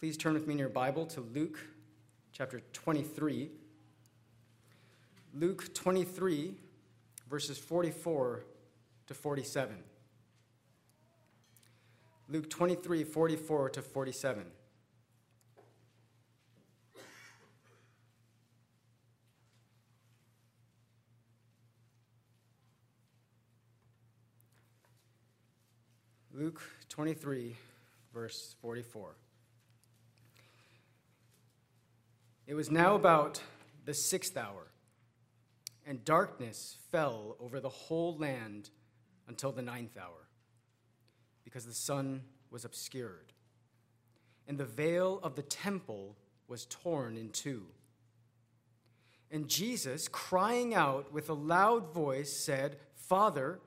Please turn with me in your Bible to Luke chapter 23. Luke 23, verses 44 to 47. Luke 23, 44 to 47. Luke 23, verse 44. It was now about the sixth hour, and darkness fell over the whole land until the ninth hour, because the sun was obscured, and the veil of the temple was torn in two. And Jesus, crying out with a loud voice, said, Father,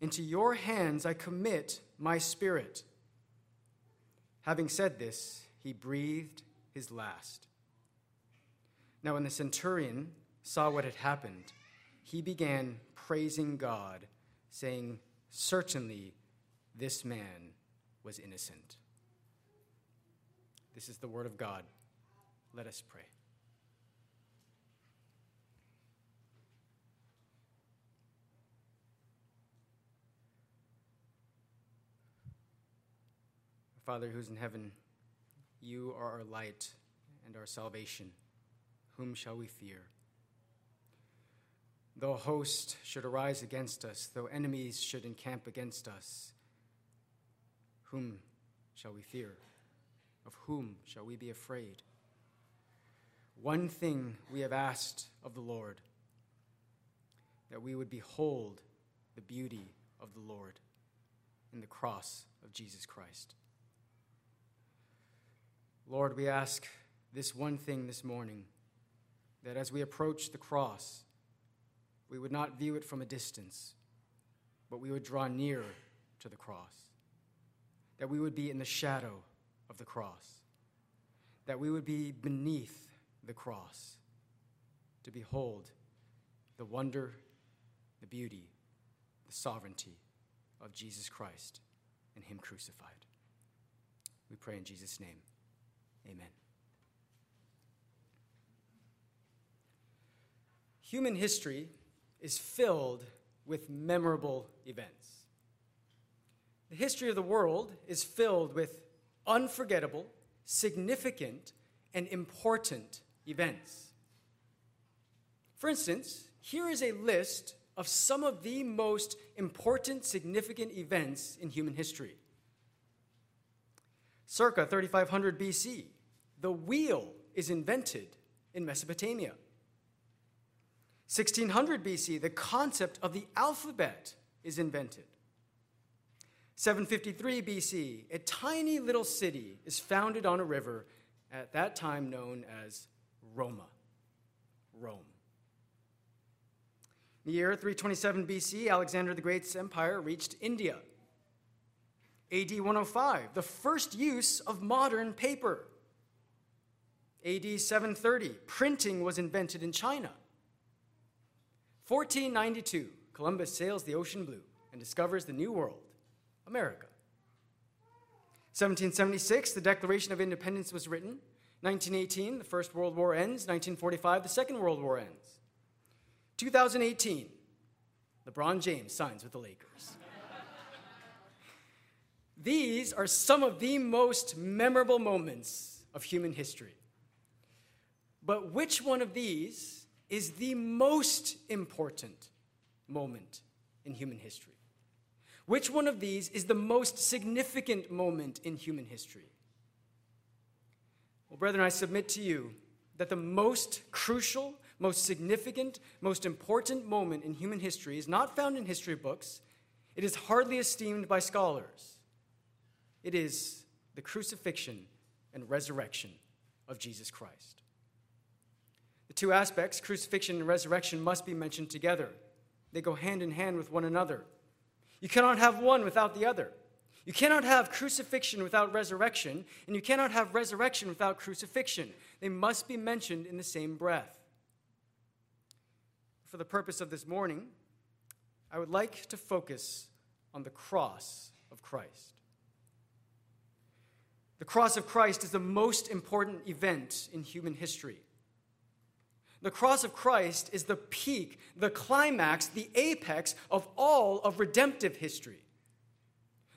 into your hands I commit my spirit. Having said this, he breathed his last. Now, when the centurion saw what had happened, he began praising God, saying, Certainly this man was innocent. This is the word of God. Let us pray. Father who's in heaven, you are our light and our salvation. Whom shall we fear? Though a host should arise against us, though enemies should encamp against us, whom shall we fear? Of whom shall we be afraid? One thing we have asked of the Lord that we would behold the beauty of the Lord in the cross of Jesus Christ. Lord, we ask this one thing this morning that as we approach the cross, we would not view it from a distance, but we would draw near to the cross, that we would be in the shadow of the cross, that we would be beneath the cross to behold the wonder, the beauty, the sovereignty of Jesus Christ and Him crucified. We pray in Jesus' name. Amen. Human history is filled with memorable events. The history of the world is filled with unforgettable, significant, and important events. For instance, here is a list of some of the most important, significant events in human history circa 3500 BC, the wheel is invented in Mesopotamia. 1600 BC, the concept of the alphabet is invented. 753 BC, a tiny little city is founded on a river at that time known as Roma, Rome. In the year 327 BC, Alexander the Great's empire reached India. AD 105, the first use of modern paper. AD 730, printing was invented in China. 1492, Columbus sails the ocean blue and discovers the New World, America. 1776, the Declaration of Independence was written. 1918, the First World War ends. 1945, the Second World War ends. 2018, LeBron James signs with the Lakers. These are some of the most memorable moments of human history. But which one of these is the most important moment in human history? Which one of these is the most significant moment in human history? Well, brethren, I submit to you that the most crucial, most significant, most important moment in human history is not found in history books. It is hardly esteemed by scholars. It is the crucifixion and resurrection of Jesus Christ. The two aspects, crucifixion and resurrection, must be mentioned together. They go hand in hand with one another. You cannot have one without the other. You cannot have crucifixion without resurrection, and you cannot have resurrection without crucifixion. They must be mentioned in the same breath. For the purpose of this morning, I would like to focus on the cross of Christ. The cross of Christ is the most important event in human history. The cross of Christ is the peak, the climax, the apex of all of redemptive history.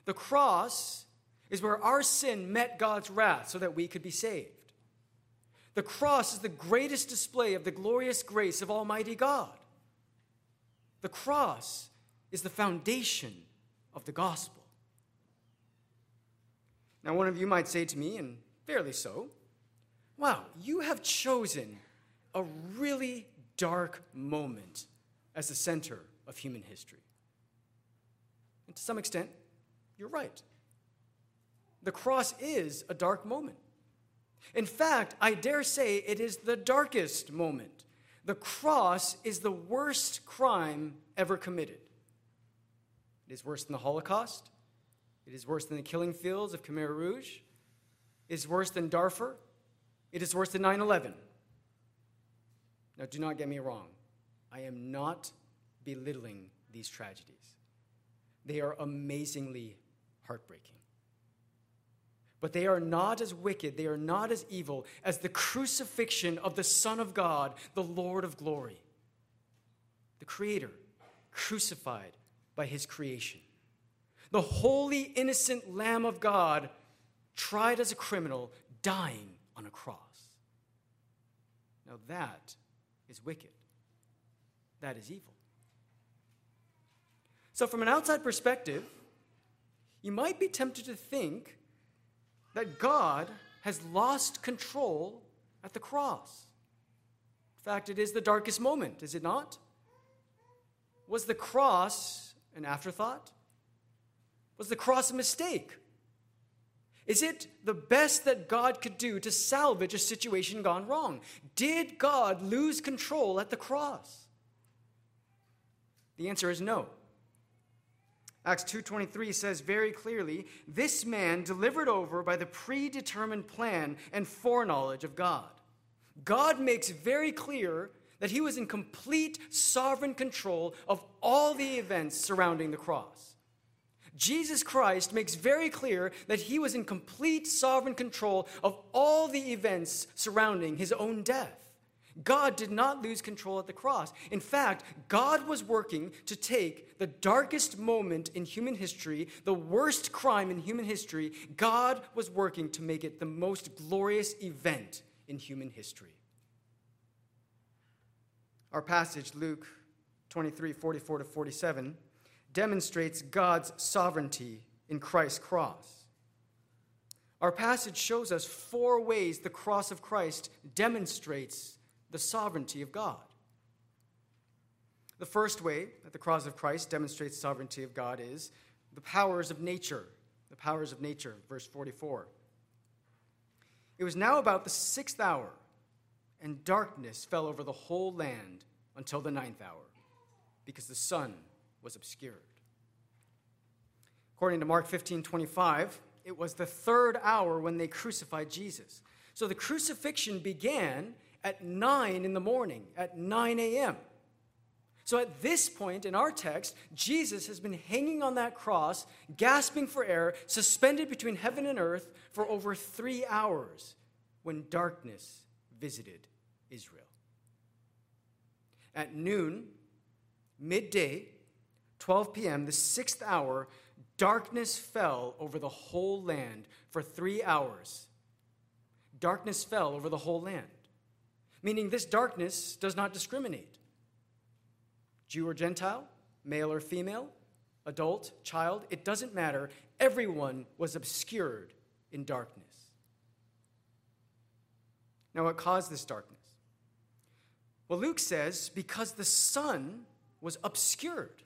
The cross is where our sin met God's wrath so that we could be saved. The cross is the greatest display of the glorious grace of Almighty God. The cross is the foundation of the gospel. Now, one of you might say to me, and fairly so, wow, you have chosen a really dark moment as the center of human history. And to some extent, you're right. The cross is a dark moment. In fact, I dare say it is the darkest moment. The cross is the worst crime ever committed. It is worse than the Holocaust. It is worse than the killing fields of Khmer Rouge. It is worse than Darfur. It is worse than 9 11. Now, do not get me wrong. I am not belittling these tragedies, they are amazingly heartbreaking. But they are not as wicked, they are not as evil as the crucifixion of the Son of God, the Lord of glory, the Creator, crucified by His creation. The holy, innocent Lamb of God, tried as a criminal, dying on a cross. Now that is wicked. That is evil. So, from an outside perspective, you might be tempted to think that God has lost control at the cross. In fact, it is the darkest moment, is it not? Was the cross an afterthought? Was the cross a mistake? Is it the best that God could do to salvage a situation gone wrong? Did God lose control at the cross? The answer is no. Acts 2:23 says very clearly, this man delivered over by the predetermined plan and foreknowledge of God. God makes very clear that he was in complete sovereign control of all the events surrounding the cross. Jesus Christ makes very clear that he was in complete sovereign control of all the events surrounding his own death. God did not lose control at the cross. In fact, God was working to take the darkest moment in human history, the worst crime in human history, God was working to make it the most glorious event in human history. Our passage, Luke 23 44 to 47, demonstrates God's sovereignty in Christ's cross. Our passage shows us four ways the cross of Christ demonstrates the sovereignty of God. The first way that the cross of Christ demonstrates sovereignty of God is the powers of nature. The powers of nature, verse 44. It was now about the sixth hour, and darkness fell over the whole land until the ninth hour, because the sun was obscured. According to Mark 15 25, it was the third hour when they crucified Jesus. So the crucifixion began at 9 in the morning, at 9 a.m. So at this point in our text, Jesus has been hanging on that cross, gasping for air, suspended between heaven and earth for over three hours when darkness visited Israel. At noon, midday, 12 p.m., the sixth hour, darkness fell over the whole land for three hours. Darkness fell over the whole land, meaning this darkness does not discriminate. Jew or Gentile, male or female, adult, child, it doesn't matter. Everyone was obscured in darkness. Now, what caused this darkness? Well, Luke says because the sun was obscured.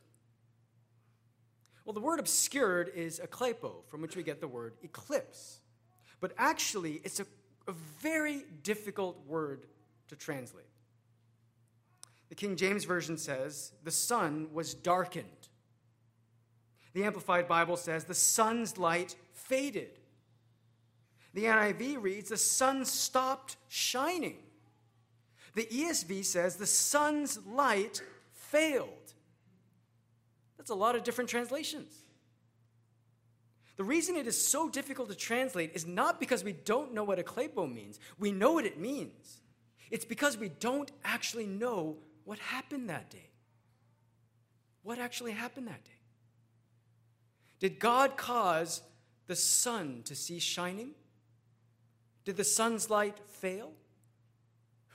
Well, the word obscured is eklepo, from which we get the word eclipse. But actually, it's a, a very difficult word to translate. The King James Version says, the sun was darkened. The Amplified Bible says, the sun's light faded. The NIV reads, the sun stopped shining. The ESV says, the sun's light failed. That's a lot of different translations. The reason it is so difficult to translate is not because we don't know what eklepo means. We know what it means. It's because we don't actually know what happened that day. What actually happened that day? Did God cause the sun to cease shining? Did the sun's light fail?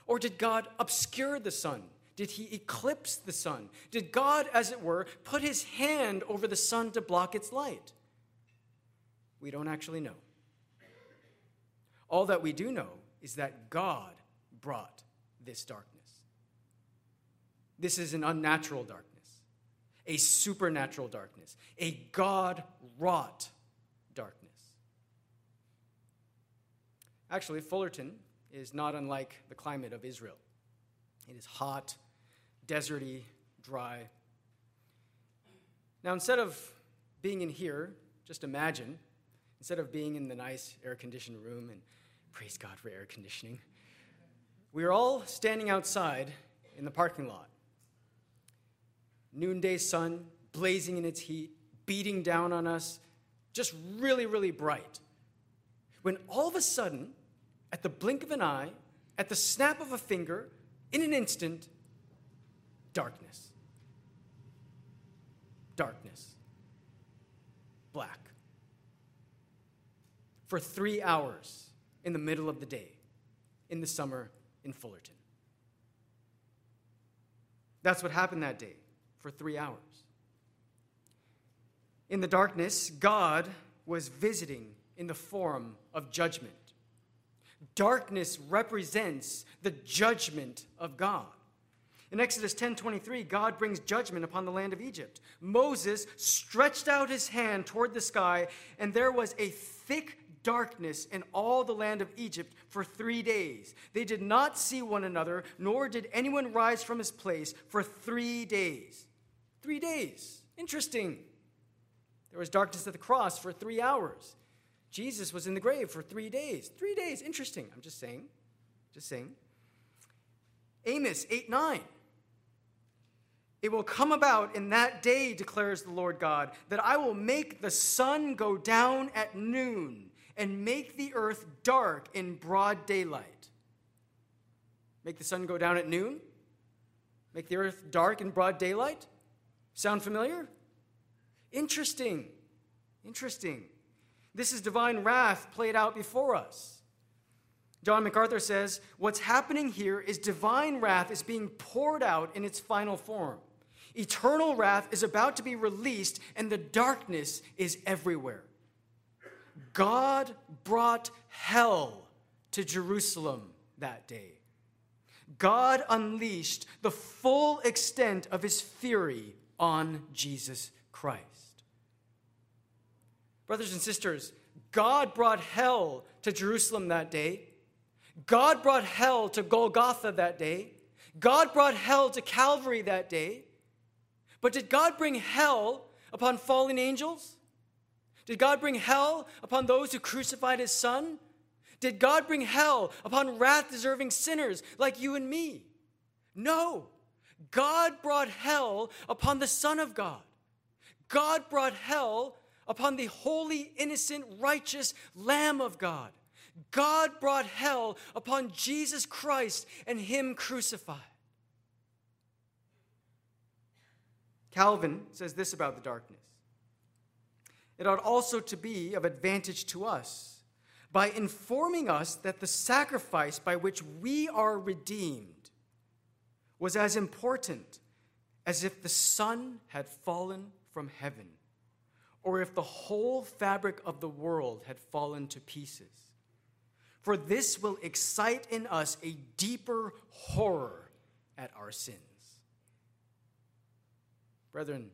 Or did God obscure the sun? Did he eclipse the sun? Did God, as it were, put his hand over the sun to block its light? We don't actually know. All that we do know is that God brought this darkness. This is an unnatural darkness, a supernatural darkness, a God wrought darkness. Actually, Fullerton is not unlike the climate of Israel. It is hot, deserty, dry. Now, instead of being in here, just imagine, instead of being in the nice air conditioned room, and praise God for air conditioning, we are all standing outside in the parking lot. Noonday sun blazing in its heat, beating down on us, just really, really bright. When all of a sudden, at the blink of an eye, at the snap of a finger, in an instant, darkness. Darkness. Black. For three hours in the middle of the day, in the summer in Fullerton. That's what happened that day for three hours. In the darkness, God was visiting in the form of judgment. Darkness represents the judgment of God. In Exodus 10:23, God brings judgment upon the land of Egypt. Moses stretched out his hand toward the sky, and there was a thick darkness in all the land of Egypt for 3 days. They did not see one another, nor did anyone rise from his place for 3 days. 3 days. Interesting. There was darkness at the cross for 3 hours. Jesus was in the grave for three days. Three days. Interesting. I'm just saying. Just saying. Amos 8 9. It will come about in that day, declares the Lord God, that I will make the sun go down at noon and make the earth dark in broad daylight. Make the sun go down at noon? Make the earth dark in broad daylight? Sound familiar? Interesting. Interesting. This is divine wrath played out before us. John MacArthur says, What's happening here is divine wrath is being poured out in its final form. Eternal wrath is about to be released, and the darkness is everywhere. God brought hell to Jerusalem that day. God unleashed the full extent of his fury on Jesus Christ. Brothers and sisters, God brought hell to Jerusalem that day. God brought hell to Golgotha that day. God brought hell to Calvary that day. But did God bring hell upon fallen angels? Did God bring hell upon those who crucified his son? Did God bring hell upon wrath deserving sinners like you and me? No. God brought hell upon the Son of God. God brought hell upon the holy, innocent, righteous Lamb of God. God brought hell upon Jesus Christ and Him crucified. Calvin says this about the darkness it ought also to be of advantage to us by informing us that the sacrifice by which we are redeemed was as important as if the sun had fallen from heaven or if the whole fabric of the world had fallen to pieces. For this will excite in us a deeper horror at our sins. Brethren,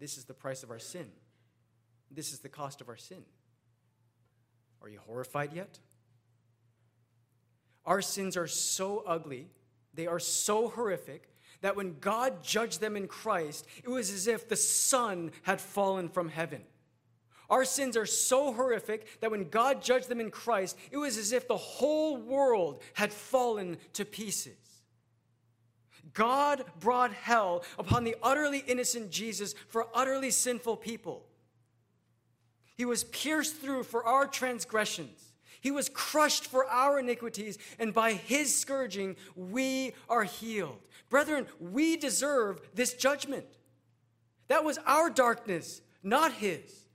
this is the price of our sin. This is the cost of our sin. Are you horrified yet? Our sins are so ugly, they are so horrific, that when God judged them in Christ, it was as if the sun had fallen from heaven. Our sins are so horrific that when God judged them in Christ, it was as if the whole world had fallen to pieces. God brought hell upon the utterly innocent Jesus for utterly sinful people. He was pierced through for our transgressions. He was crushed for our iniquities, and by his scourging we are healed. Brethren, we deserve this judgment. That was our darkness, not his.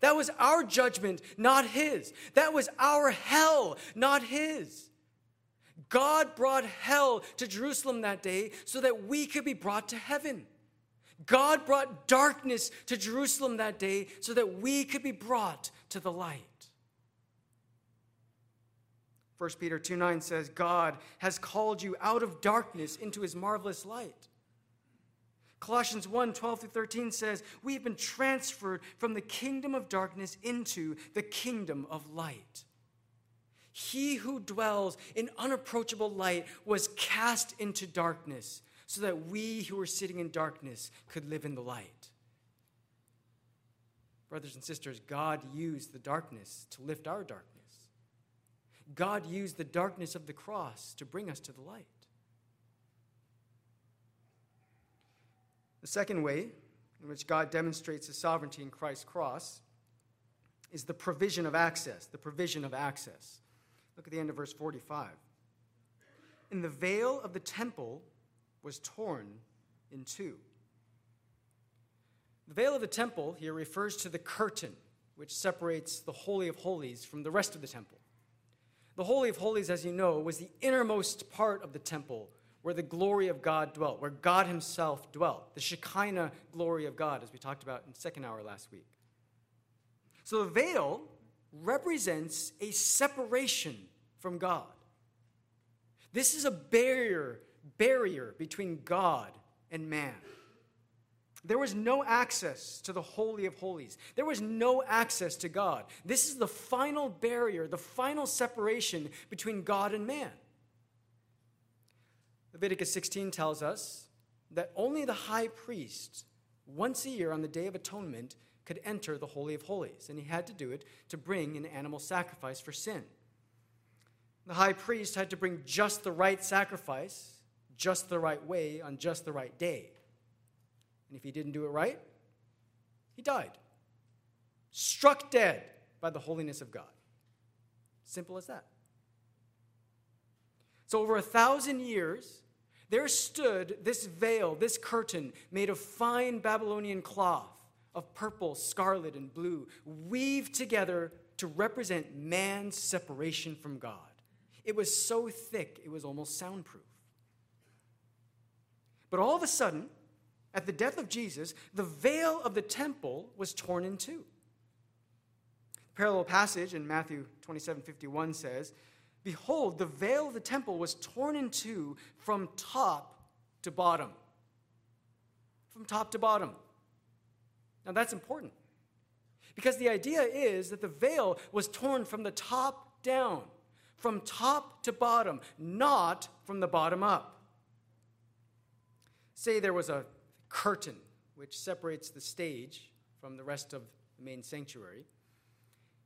That was our judgment, not his. That was our hell, not his. God brought hell to Jerusalem that day so that we could be brought to heaven. God brought darkness to Jerusalem that day so that we could be brought to the light. 1 Peter 2 9 says, God has called you out of darkness into his marvelous light. Colossians 1 12 through 13 says, We have been transferred from the kingdom of darkness into the kingdom of light. He who dwells in unapproachable light was cast into darkness so that we who were sitting in darkness could live in the light. Brothers and sisters, God used the darkness to lift our darkness. God used the darkness of the cross to bring us to the light. The second way in which God demonstrates his sovereignty in Christ's cross is the provision of access. The provision of access. Look at the end of verse 45. And the veil of the temple was torn in two. The veil of the temple here refers to the curtain which separates the Holy of Holies from the rest of the temple. The Holy of Holies, as you know, was the innermost part of the temple where the glory of God dwelt, where God Himself dwelt, the Shekinah glory of God, as we talked about in second hour last week. So the veil represents a separation from God. This is a barrier, barrier between God and man. There was no access to the Holy of Holies. There was no access to God. This is the final barrier, the final separation between God and man. Leviticus 16 tells us that only the high priest, once a year on the Day of Atonement, could enter the Holy of Holies, and he had to do it to bring an animal sacrifice for sin. The high priest had to bring just the right sacrifice, just the right way, on just the right day. And if he didn't do it right, he died. Struck dead by the holiness of God. Simple as that. So, over a thousand years, there stood this veil, this curtain made of fine Babylonian cloth of purple, scarlet, and blue, weaved together to represent man's separation from God. It was so thick, it was almost soundproof. But all of a sudden, at the death of Jesus, the veil of the temple was torn in two. The parallel passage in Matthew 27 51 says, Behold, the veil of the temple was torn in two from top to bottom. From top to bottom. Now that's important. Because the idea is that the veil was torn from the top down, from top to bottom, not from the bottom up. Say there was a curtain which separates the stage from the rest of the main sanctuary,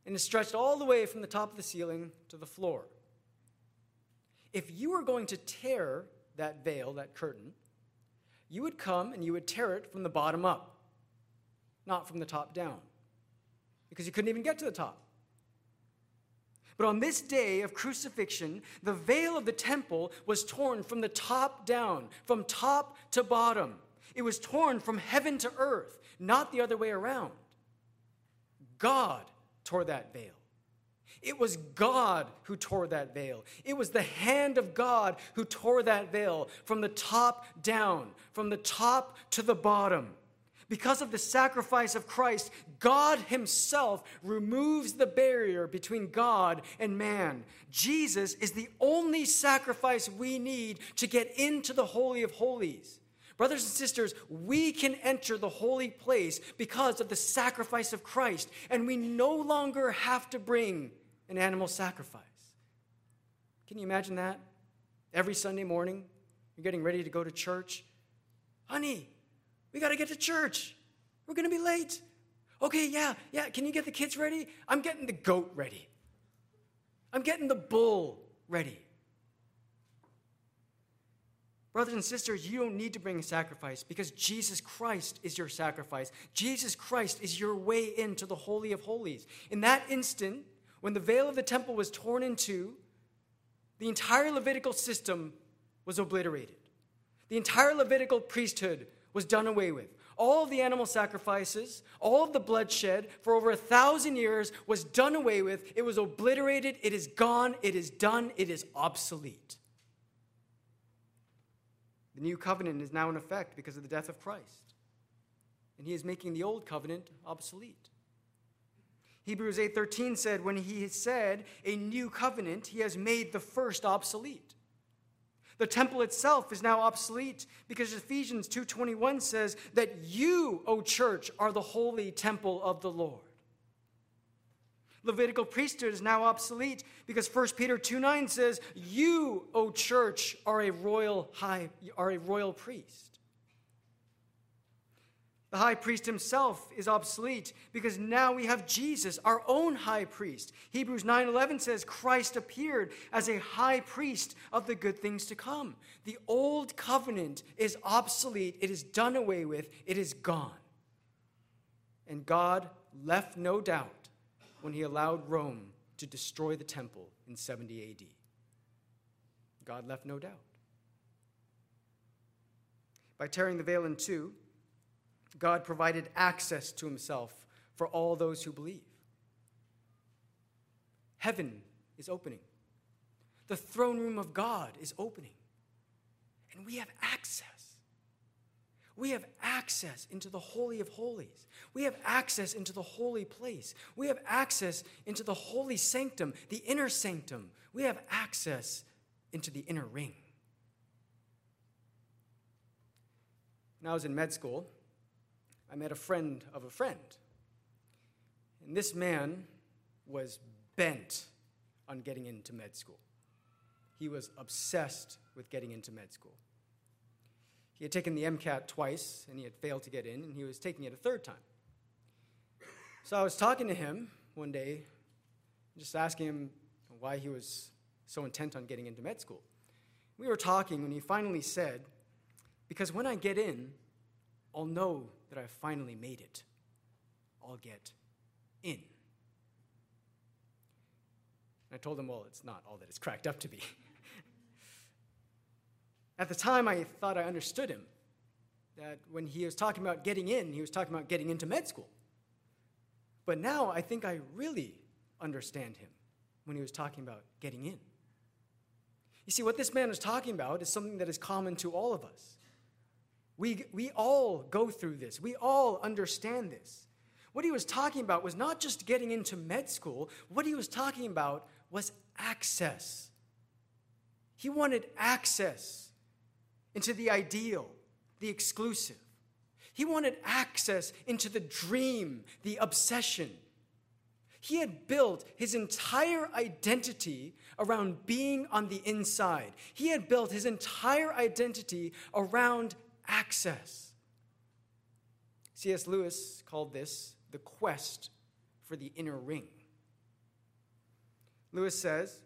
and is stretched all the way from the top of the ceiling to the floor. If you were going to tear that veil, that curtain, you would come and you would tear it from the bottom up, not from the top down, because you couldn't even get to the top. But on this day of crucifixion, the veil of the temple was torn from the top down, from top to bottom. It was torn from heaven to earth, not the other way around. God tore that veil. It was God who tore that veil. It was the hand of God who tore that veil from the top down, from the top to the bottom. Because of the sacrifice of Christ, God Himself removes the barrier between God and man. Jesus is the only sacrifice we need to get into the Holy of Holies. Brothers and sisters, we can enter the holy place because of the sacrifice of Christ, and we no longer have to bring an animal sacrifice. Can you imagine that? Every Sunday morning, you're getting ready to go to church. Honey, we got to get to church. We're going to be late. Okay, yeah, yeah. Can you get the kids ready? I'm getting the goat ready. I'm getting the bull ready. Brothers and sisters, you don't need to bring a sacrifice because Jesus Christ is your sacrifice. Jesus Christ is your way into the Holy of Holies. In that instant, when the veil of the temple was torn in two, the entire Levitical system was obliterated. The entire Levitical priesthood was done away with. All of the animal sacrifices, all of the bloodshed for over a thousand years was done away with. It was obliterated. It is gone. It is done. It is obsolete. The new covenant is now in effect because of the death of Christ. And he is making the old covenant obsolete. Hebrews 8:13 said when he said a new covenant he has made the first obsolete. The temple itself is now obsolete because Ephesians 2:21 says that you, O church, are the holy temple of the Lord. Levitical priesthood is now obsolete because 1 Peter 2:9 says, "You, O church, are a royal high are a royal priest." The high priest himself is obsolete because now we have Jesus, our own high priest. Hebrews 9:11 says Christ appeared as a high priest of the good things to come. The old covenant is obsolete, it is done away with, it is gone. And God left no doubt when he allowed Rome to destroy the temple in 70 AD. God left no doubt. By tearing the veil in two, God provided access to himself for all those who believe. Heaven is opening. The throne room of God is opening. And we have access. We have access into the Holy of Holies. We have access into the holy place. We have access into the holy sanctum, the inner sanctum. We have access into the inner ring. When I was in med school, I met a friend of a friend. And this man was bent on getting into med school. He was obsessed with getting into med school. He had taken the MCAT twice and he had failed to get in, and he was taking it a third time. So I was talking to him one day, just asking him why he was so intent on getting into med school. We were talking when he finally said, Because when I get in, I'll know that I've finally made it. I'll get in. I told him, well, it's not all that it's cracked up to be. At the time, I thought I understood him. That when he was talking about getting in, he was talking about getting into med school. But now I think I really understand him when he was talking about getting in. You see, what this man is talking about is something that is common to all of us. We, we all go through this, we all understand this. What he was talking about was not just getting into med school, what he was talking about was access. He wanted access into the ideal, the exclusive. He wanted access into the dream, the obsession. He had built his entire identity around being on the inside. He had built his entire identity around access. C.S. Lewis called this the quest for the inner ring. Lewis says,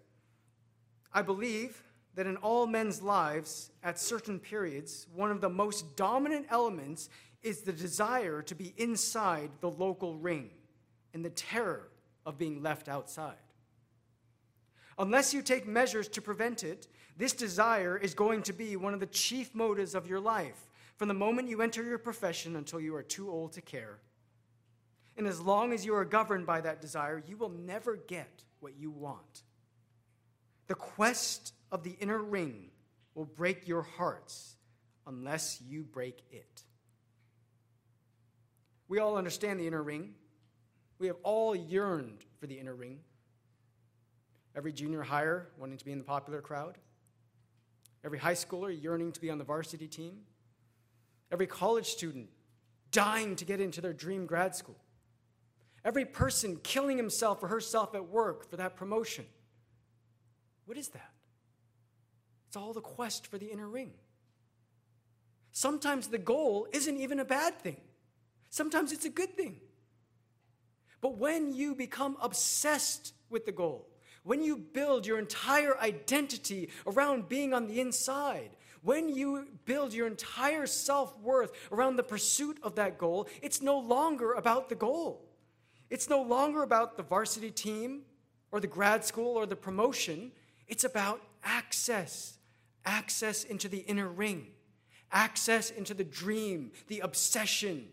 I believe that in all men's lives, at certain periods, one of the most dominant elements is the desire to be inside the local ring and the terror of being left outside. Unless you take measures to prevent it, this desire is going to be one of the chief motives of your life from the moment you enter your profession until you are too old to care. And as long as you are governed by that desire, you will never get what you want. The quest of the inner ring will break your hearts unless you break it. We all understand the inner ring. We have all yearned for the inner ring. Every junior hire wanting to be in the popular crowd. Every high schooler yearning to be on the varsity team every college student dying to get into their dream grad school, every person killing himself or herself at work for that promotion. What is that? It's all the quest for the inner ring. Sometimes the goal isn't even a bad thing, sometimes it's a good thing. But when you become obsessed with the goal, when you build your entire identity around being on the inside, when you build your entire self worth around the pursuit of that goal, it's no longer about the goal. It's no longer about the varsity team or the grad school or the promotion. It's about access access into the inner ring, access into the dream, the obsession.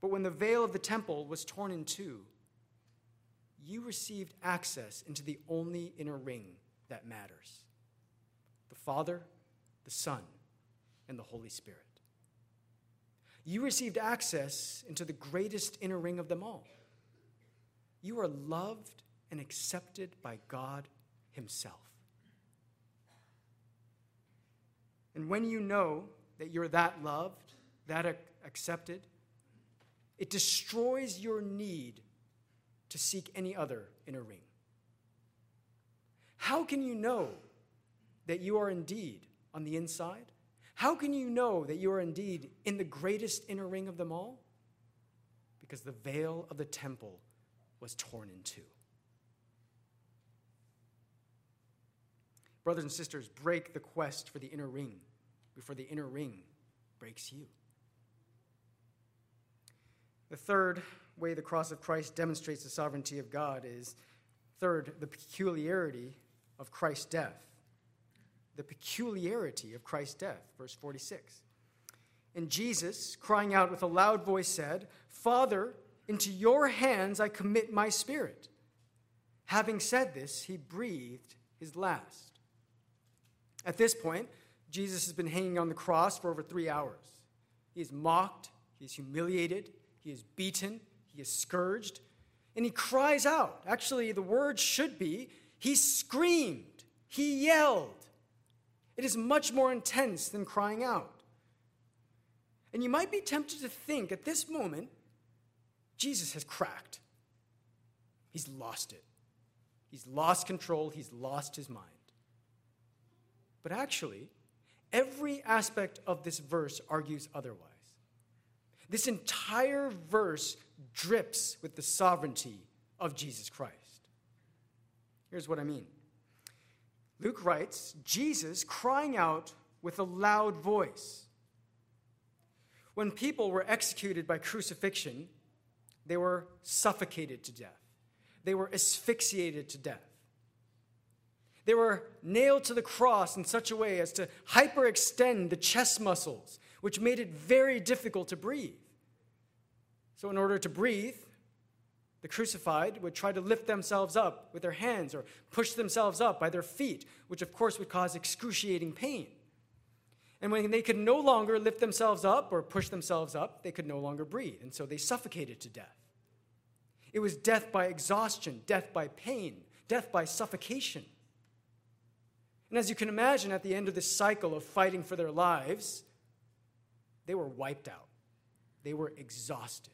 But when the veil of the temple was torn in two, you received access into the only inner ring that matters Father, the Son, and the Holy Spirit. You received access into the greatest inner ring of them all. You are loved and accepted by God Himself. And when you know that you're that loved, that accepted, it destroys your need to seek any other inner ring. How can you know that you are indeed on the inside? How can you know that you are indeed in the greatest inner ring of them all? Because the veil of the temple was torn in two. Brothers and sisters, break the quest for the inner ring before the inner ring breaks you. The third way the cross of Christ demonstrates the sovereignty of God is third, the peculiarity of Christ's death. The peculiarity of Christ's death, verse 46. And Jesus, crying out with a loud voice, said, Father, into your hands I commit my spirit. Having said this, he breathed his last. At this point, Jesus has been hanging on the cross for over three hours. He is mocked, he is humiliated, he is beaten, he is scourged, and he cries out. Actually, the word should be he screamed, he yelled. It is much more intense than crying out. And you might be tempted to think at this moment, Jesus has cracked. He's lost it. He's lost control, he's lost his mind. But actually, every aspect of this verse argues otherwise. This entire verse drips with the sovereignty of Jesus Christ. Here's what I mean Luke writes Jesus crying out with a loud voice. When people were executed by crucifixion, they were suffocated to death, they were asphyxiated to death. They were nailed to the cross in such a way as to hyperextend the chest muscles, which made it very difficult to breathe. So, in order to breathe, the crucified would try to lift themselves up with their hands or push themselves up by their feet, which of course would cause excruciating pain. And when they could no longer lift themselves up or push themselves up, they could no longer breathe. And so they suffocated to death. It was death by exhaustion, death by pain, death by suffocation. And as you can imagine, at the end of this cycle of fighting for their lives, they were wiped out. They were exhausted.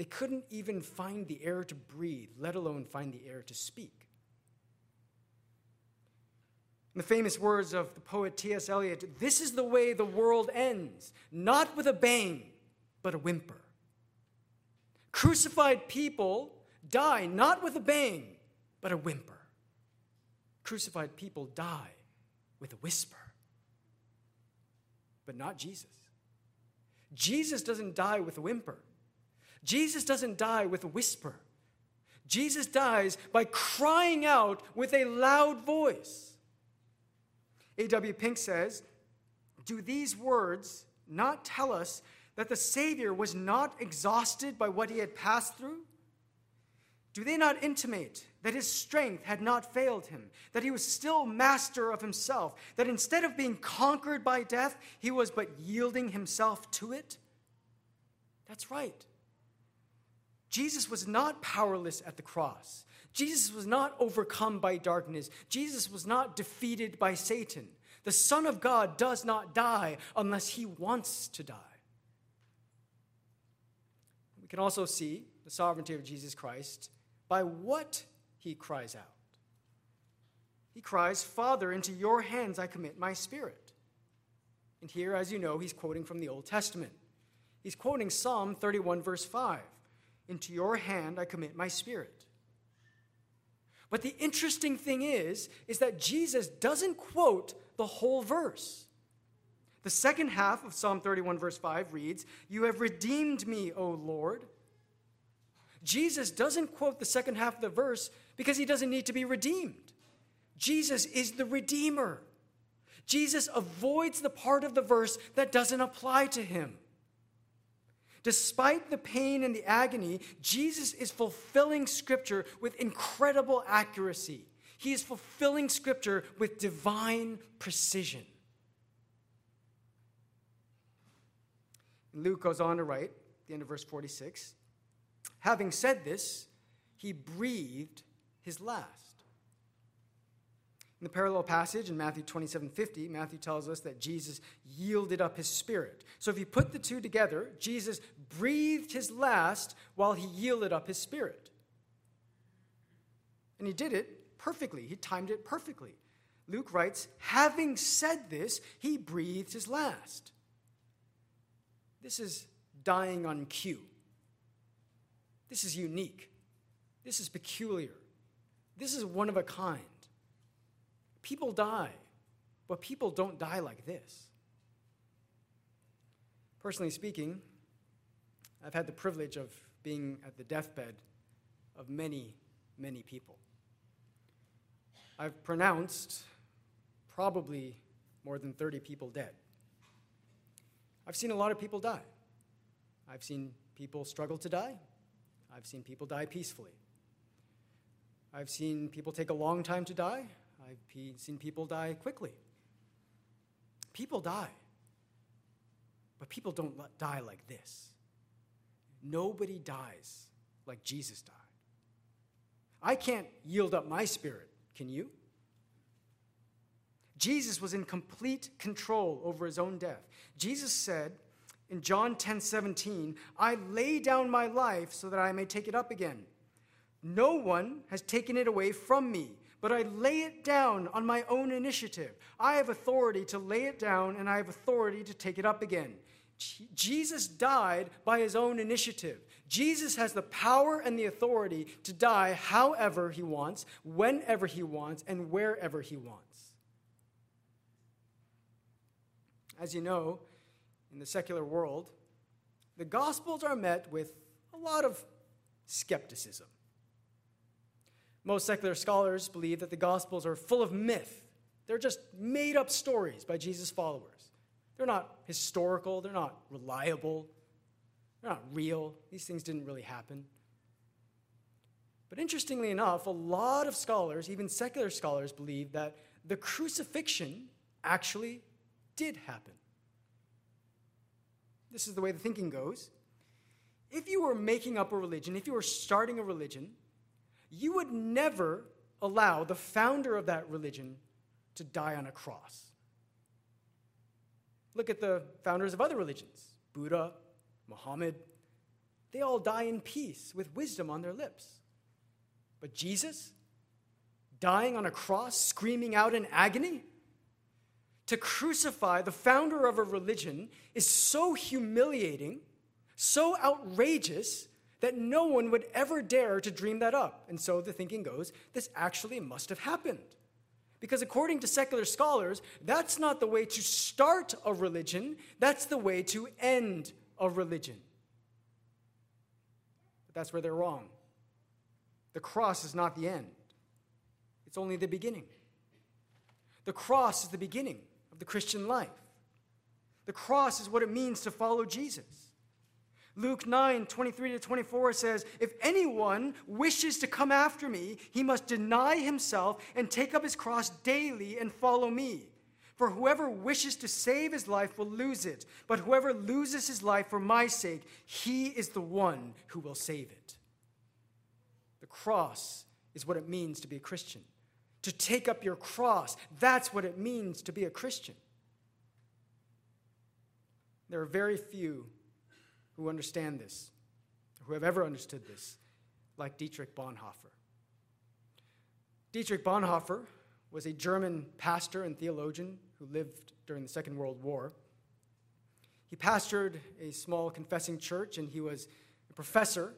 They couldn't even find the air to breathe, let alone find the air to speak. In the famous words of the poet T.S. Eliot, this is the way the world ends, not with a bang, but a whimper. Crucified people die not with a bang, but a whimper crucified people die with a whisper. But not Jesus. Jesus doesn't die with a whimper. Jesus doesn't die with a whisper. Jesus dies by crying out with a loud voice. A.W. Pink says, Do these words not tell us that the Savior was not exhausted by what he had passed through? Do they not intimate that his strength had not failed him, that he was still master of himself, that instead of being conquered by death, he was but yielding himself to it? That's right. Jesus was not powerless at the cross. Jesus was not overcome by darkness. Jesus was not defeated by Satan. The Son of God does not die unless he wants to die. We can also see the sovereignty of Jesus Christ by what he cries out. He cries, Father, into your hands I commit my spirit. And here, as you know, he's quoting from the Old Testament. He's quoting Psalm 31, verse 5 Into your hand I commit my spirit. But the interesting thing is, is that Jesus doesn't quote the whole verse. The second half of Psalm 31, verse 5 reads, You have redeemed me, O Lord. Jesus doesn't quote the second half of the verse because he doesn't need to be redeemed. Jesus is the Redeemer. Jesus avoids the part of the verse that doesn't apply to him. Despite the pain and the agony, Jesus is fulfilling Scripture with incredible accuracy. He is fulfilling Scripture with divine precision. Luke goes on to write, the end of verse 46 Having said this, he breathed his last. In the parallel passage in Matthew 27 50, Matthew tells us that Jesus yielded up his spirit. So if you put the two together, Jesus breathed his last while he yielded up his spirit. And he did it perfectly, he timed it perfectly. Luke writes, having said this, he breathed his last. This is dying on cue. This is unique. This is peculiar. This is one of a kind. People die, but people don't die like this. Personally speaking, I've had the privilege of being at the deathbed of many, many people. I've pronounced probably more than 30 people dead. I've seen a lot of people die. I've seen people struggle to die. I've seen people die peacefully. I've seen people take a long time to die. I've seen people die quickly. People die. But people don't die like this. Nobody dies like Jesus died. I can't yield up my spirit. Can you? Jesus was in complete control over his own death. Jesus said in John 10 17, I lay down my life so that I may take it up again. No one has taken it away from me, but I lay it down on my own initiative. I have authority to lay it down, and I have authority to take it up again. Jesus died by his own initiative. Jesus has the power and the authority to die however he wants, whenever he wants, and wherever he wants. As you know, in the secular world, the Gospels are met with a lot of skepticism. Most secular scholars believe that the Gospels are full of myth. They're just made up stories by Jesus' followers. They're not historical, they're not reliable, they're not real. These things didn't really happen. But interestingly enough, a lot of scholars, even secular scholars, believe that the crucifixion actually did happen. This is the way the thinking goes. If you were making up a religion, if you were starting a religion, you would never allow the founder of that religion to die on a cross. Look at the founders of other religions Buddha, Muhammad. They all die in peace with wisdom on their lips. But Jesus, dying on a cross, screaming out in agony, to crucify the founder of a religion is so humiliating, so outrageous, that no one would ever dare to dream that up. And so the thinking goes this actually must have happened. Because according to secular scholars, that's not the way to start a religion, that's the way to end a religion. But that's where they're wrong. The cross is not the end, it's only the beginning. The cross is the beginning of the Christian life. The cross is what it means to follow Jesus. Luke 9, 23 to 24 says, If anyone wishes to come after me, he must deny himself and take up his cross daily and follow me. For whoever wishes to save his life will lose it, but whoever loses his life for my sake, he is the one who will save it. The cross is what it means to be a Christian. To take up your cross, that's what it means to be a Christian. There are very few who understand this, who have ever understood this, like Dietrich Bonhoeffer. Dietrich Bonhoeffer was a German pastor and theologian who lived during the Second World War. He pastored a small confessing church and he was a professor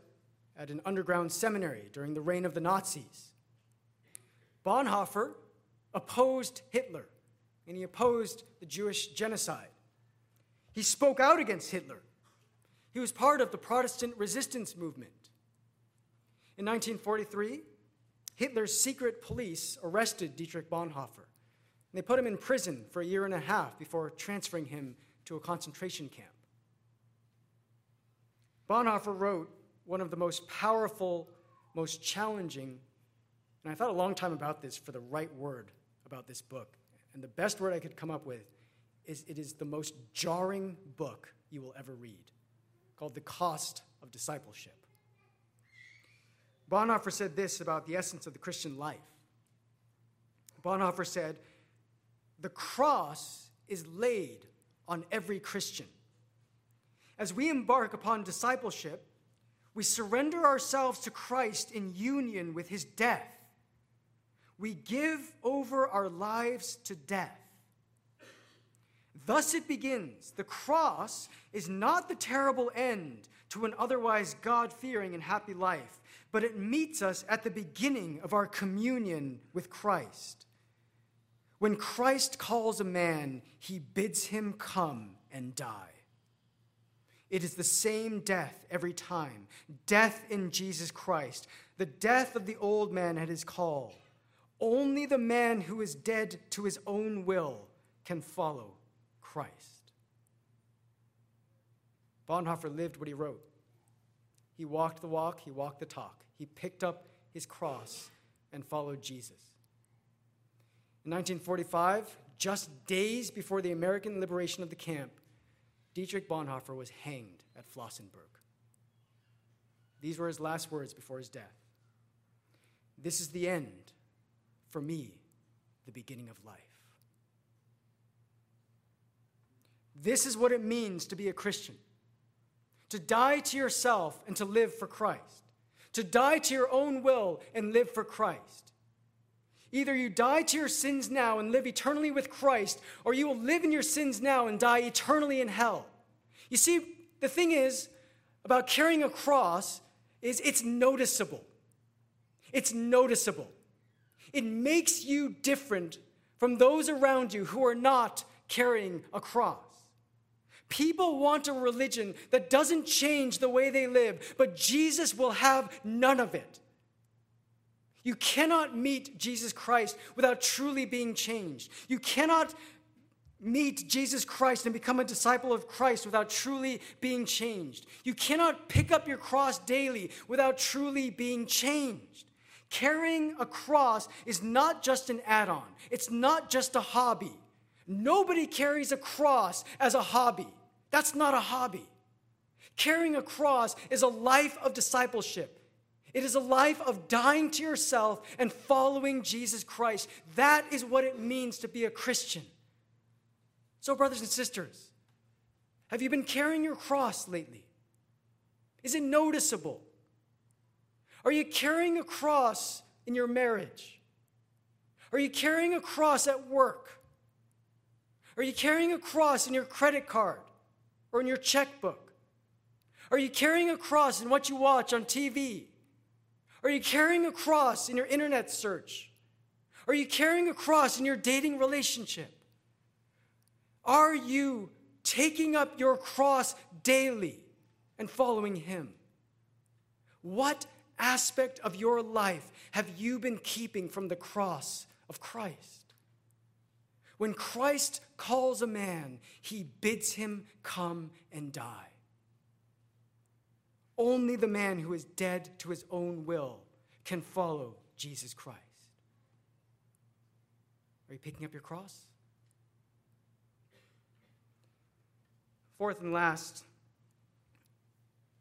at an underground seminary during the reign of the Nazis. Bonhoeffer opposed Hitler, and he opposed the Jewish genocide. He spoke out against Hitler. He was part of the Protestant resistance movement. In 1943, Hitler's secret police arrested Dietrich Bonhoeffer. And they put him in prison for a year and a half before transferring him to a concentration camp. Bonhoeffer wrote one of the most powerful, most challenging, and I thought a long time about this for the right word about this book. And the best word I could come up with is it is the most jarring book you will ever read, called The Cost of Discipleship. Bonhoeffer said this about the essence of the Christian life. Bonhoeffer said, The cross is laid on every Christian. As we embark upon discipleship, we surrender ourselves to Christ in union with his death. We give over our lives to death. Thus it begins. The cross is not the terrible end to an otherwise God fearing and happy life, but it meets us at the beginning of our communion with Christ. When Christ calls a man, he bids him come and die. It is the same death every time death in Jesus Christ, the death of the old man at his call. Only the man who is dead to his own will can follow Christ. Bonhoeffer lived what he wrote. He walked the walk, he walked the talk. He picked up his cross and followed Jesus. In 1945, just days before the American liberation of the camp, Dietrich Bonhoeffer was hanged at Flossenburg. These were his last words before his death. This is the end, for me, the beginning of life. This is what it means to be a Christian to die to yourself and to live for Christ, to die to your own will and live for Christ. Either you die to your sins now and live eternally with Christ, or you will live in your sins now and die eternally in hell. You see, the thing is about carrying a cross is it's noticeable. It's noticeable. It makes you different from those around you who are not carrying a cross. People want a religion that doesn't change the way they live, but Jesus will have none of it. You cannot meet Jesus Christ without truly being changed. You cannot meet Jesus Christ and become a disciple of Christ without truly being changed. You cannot pick up your cross daily without truly being changed. Carrying a cross is not just an add on, it's not just a hobby. Nobody carries a cross as a hobby. That's not a hobby. Carrying a cross is a life of discipleship. It is a life of dying to yourself and following Jesus Christ. That is what it means to be a Christian. So, brothers and sisters, have you been carrying your cross lately? Is it noticeable? Are you carrying a cross in your marriage? Are you carrying a cross at work? Are you carrying a cross in your credit card? Or in your checkbook? Are you carrying a cross in what you watch on TV? Are you carrying a cross in your internet search? Are you carrying a cross in your dating relationship? Are you taking up your cross daily and following Him? What aspect of your life have you been keeping from the cross of Christ? When Christ calls a man, he bids him come and die. Only the man who is dead to his own will can follow Jesus Christ. Are you picking up your cross? Fourth and last,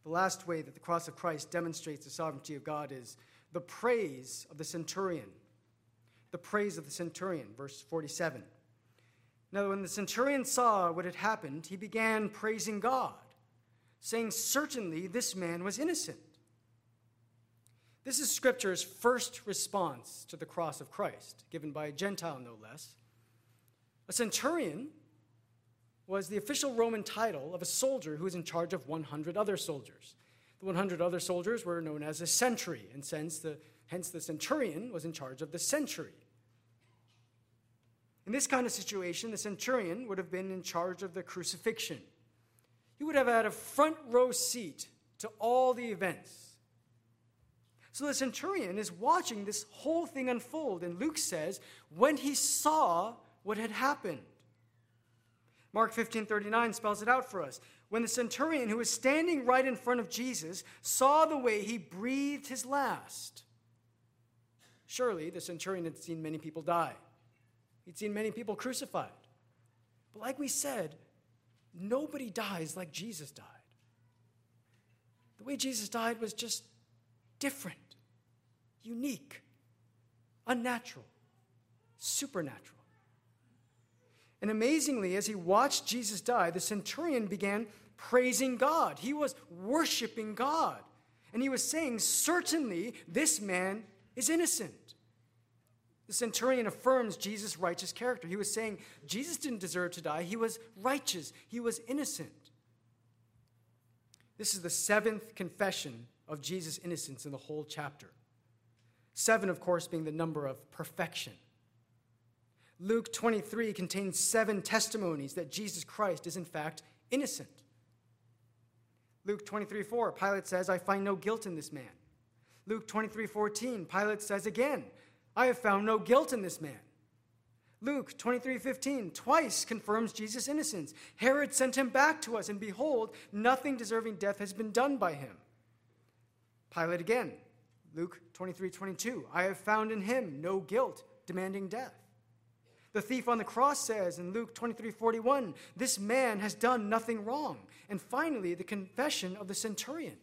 the last way that the cross of Christ demonstrates the sovereignty of God is the praise of the centurion. The praise of the centurion, verse 47. Now, when the centurion saw what had happened, he began praising God, saying, Certainly this man was innocent. This is Scripture's first response to the cross of Christ, given by a Gentile no less. A centurion was the official Roman title of a soldier who was in charge of 100 other soldiers. The 100 other soldiers were known as a century, and since the Hence, the centurion was in charge of the century. In this kind of situation, the centurion would have been in charge of the crucifixion. He would have had a front row seat to all the events. So the centurion is watching this whole thing unfold, and Luke says, when he saw what had happened. Mark 15:39 spells it out for us. When the centurion who was standing right in front of Jesus saw the way he breathed his last. Surely the centurion had seen many people die. He'd seen many people crucified. But like we said, nobody dies like Jesus died. The way Jesus died was just different, unique, unnatural, supernatural. And amazingly, as he watched Jesus die, the centurion began praising God. He was worshiping God. And he was saying, Certainly, this man is innocent. The centurion affirms Jesus' righteous character. He was saying Jesus didn't deserve to die, he was righteous, he was innocent. This is the seventh confession of Jesus' innocence in the whole chapter. Seven, of course, being the number of perfection. Luke 23 contains seven testimonies that Jesus Christ is, in fact, innocent. Luke 23 4, Pilate says, I find no guilt in this man. Luke 23 14, Pilate says again, I have found no guilt in this man. Luke 23 15, twice confirms Jesus' innocence. Herod sent him back to us, and behold, nothing deserving death has been done by him. Pilate again, Luke 23 22, I have found in him no guilt demanding death. The thief on the cross says in Luke 23 41, This man has done nothing wrong. And finally, the confession of the centurion.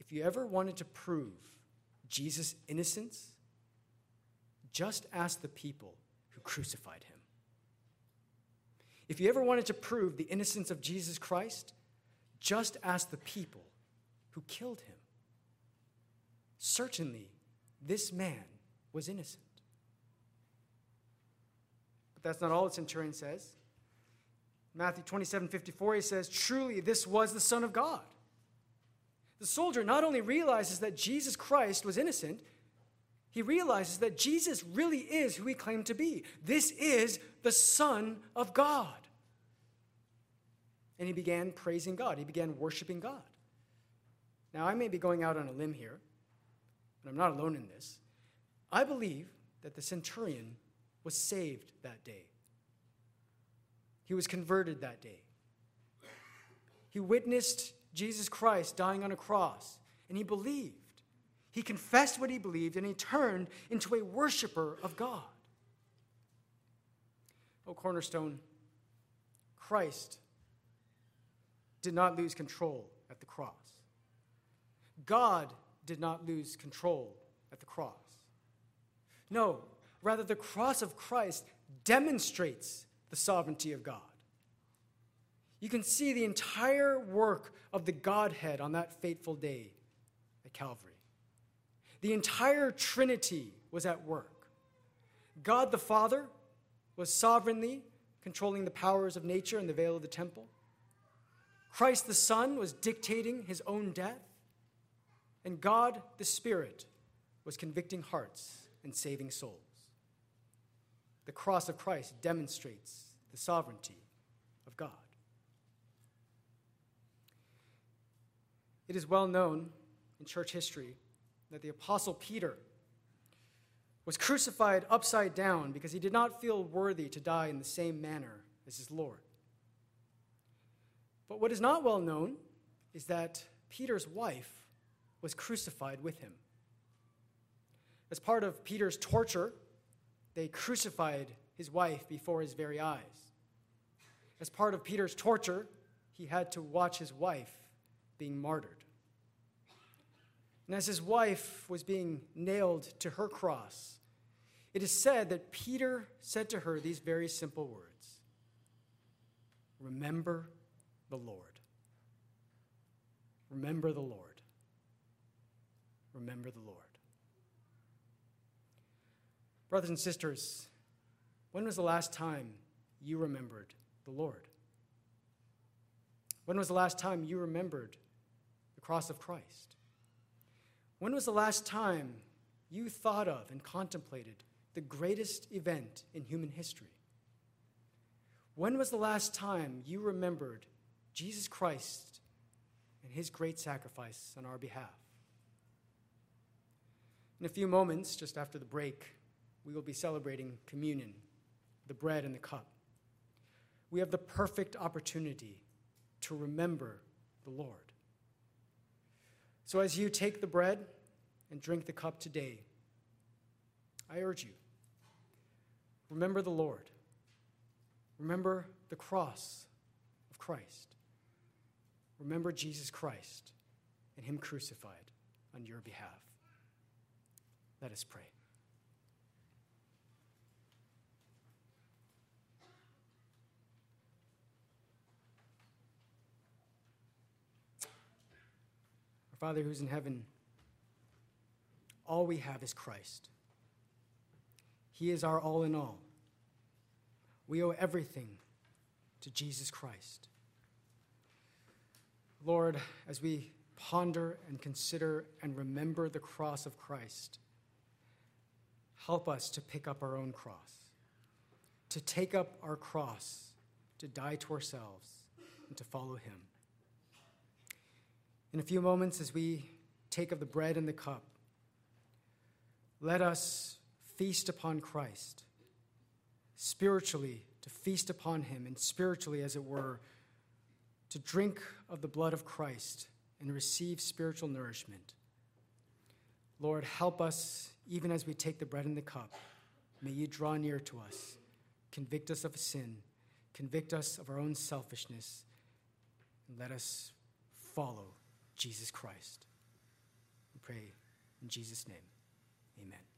If you ever wanted to prove Jesus' innocence, just ask the people who crucified him. If you ever wanted to prove the innocence of Jesus Christ, just ask the people who killed him. Certainly, this man was innocent. But that's not all the centurion says. Matthew 27 54, he says, Truly, this was the Son of God. The soldier not only realizes that Jesus Christ was innocent, he realizes that Jesus really is who he claimed to be. This is the Son of God. And he began praising God, he began worshiping God. Now, I may be going out on a limb here, but I'm not alone in this. I believe that the centurion was saved that day. He was converted that day. He witnessed Jesus Christ dying on a cross, and he believed. He confessed what he believed, and he turned into a worshiper of God. Oh, Cornerstone, Christ did not lose control at the cross. God did not lose control at the cross. No, Rather, the cross of Christ demonstrates the sovereignty of God. You can see the entire work of the Godhead on that fateful day at Calvary. The entire Trinity was at work. God the Father was sovereignly controlling the powers of nature and the veil of the temple. Christ the Son was dictating his own death. And God the Spirit was convicting hearts and saving souls the cross of Christ demonstrates the sovereignty of God. It is well known in church history that the Apostle Peter was crucified upside down because he did not feel worthy to die in the same manner as his Lord. But what is not well known is that Peter's wife was crucified with him. As part of Peter's torture, they crucified his wife before his very eyes. As part of Peter's torture, he had to watch his wife being martyred. And as his wife was being nailed to her cross, it is said that Peter said to her these very simple words Remember the Lord. Remember the Lord. Remember the Lord. Brothers and sisters, when was the last time you remembered the Lord? When was the last time you remembered the cross of Christ? When was the last time you thought of and contemplated the greatest event in human history? When was the last time you remembered Jesus Christ and his great sacrifice on our behalf? In a few moments, just after the break, we will be celebrating communion, the bread and the cup. We have the perfect opportunity to remember the Lord. So, as you take the bread and drink the cup today, I urge you remember the Lord. Remember the cross of Christ. Remember Jesus Christ and Him crucified on your behalf. Let us pray. Father who's in heaven, all we have is Christ. He is our all in all. We owe everything to Jesus Christ. Lord, as we ponder and consider and remember the cross of Christ, help us to pick up our own cross, to take up our cross, to die to ourselves, and to follow Him. In a few moments, as we take of the bread and the cup, let us feast upon Christ, spiritually, to feast upon Him, and spiritually, as it were, to drink of the blood of Christ and receive spiritual nourishment. Lord, help us even as we take the bread and the cup. May you draw near to us, convict us of sin, convict us of our own selfishness, and let us follow Jesus Christ. We pray in Jesus' name. Amen.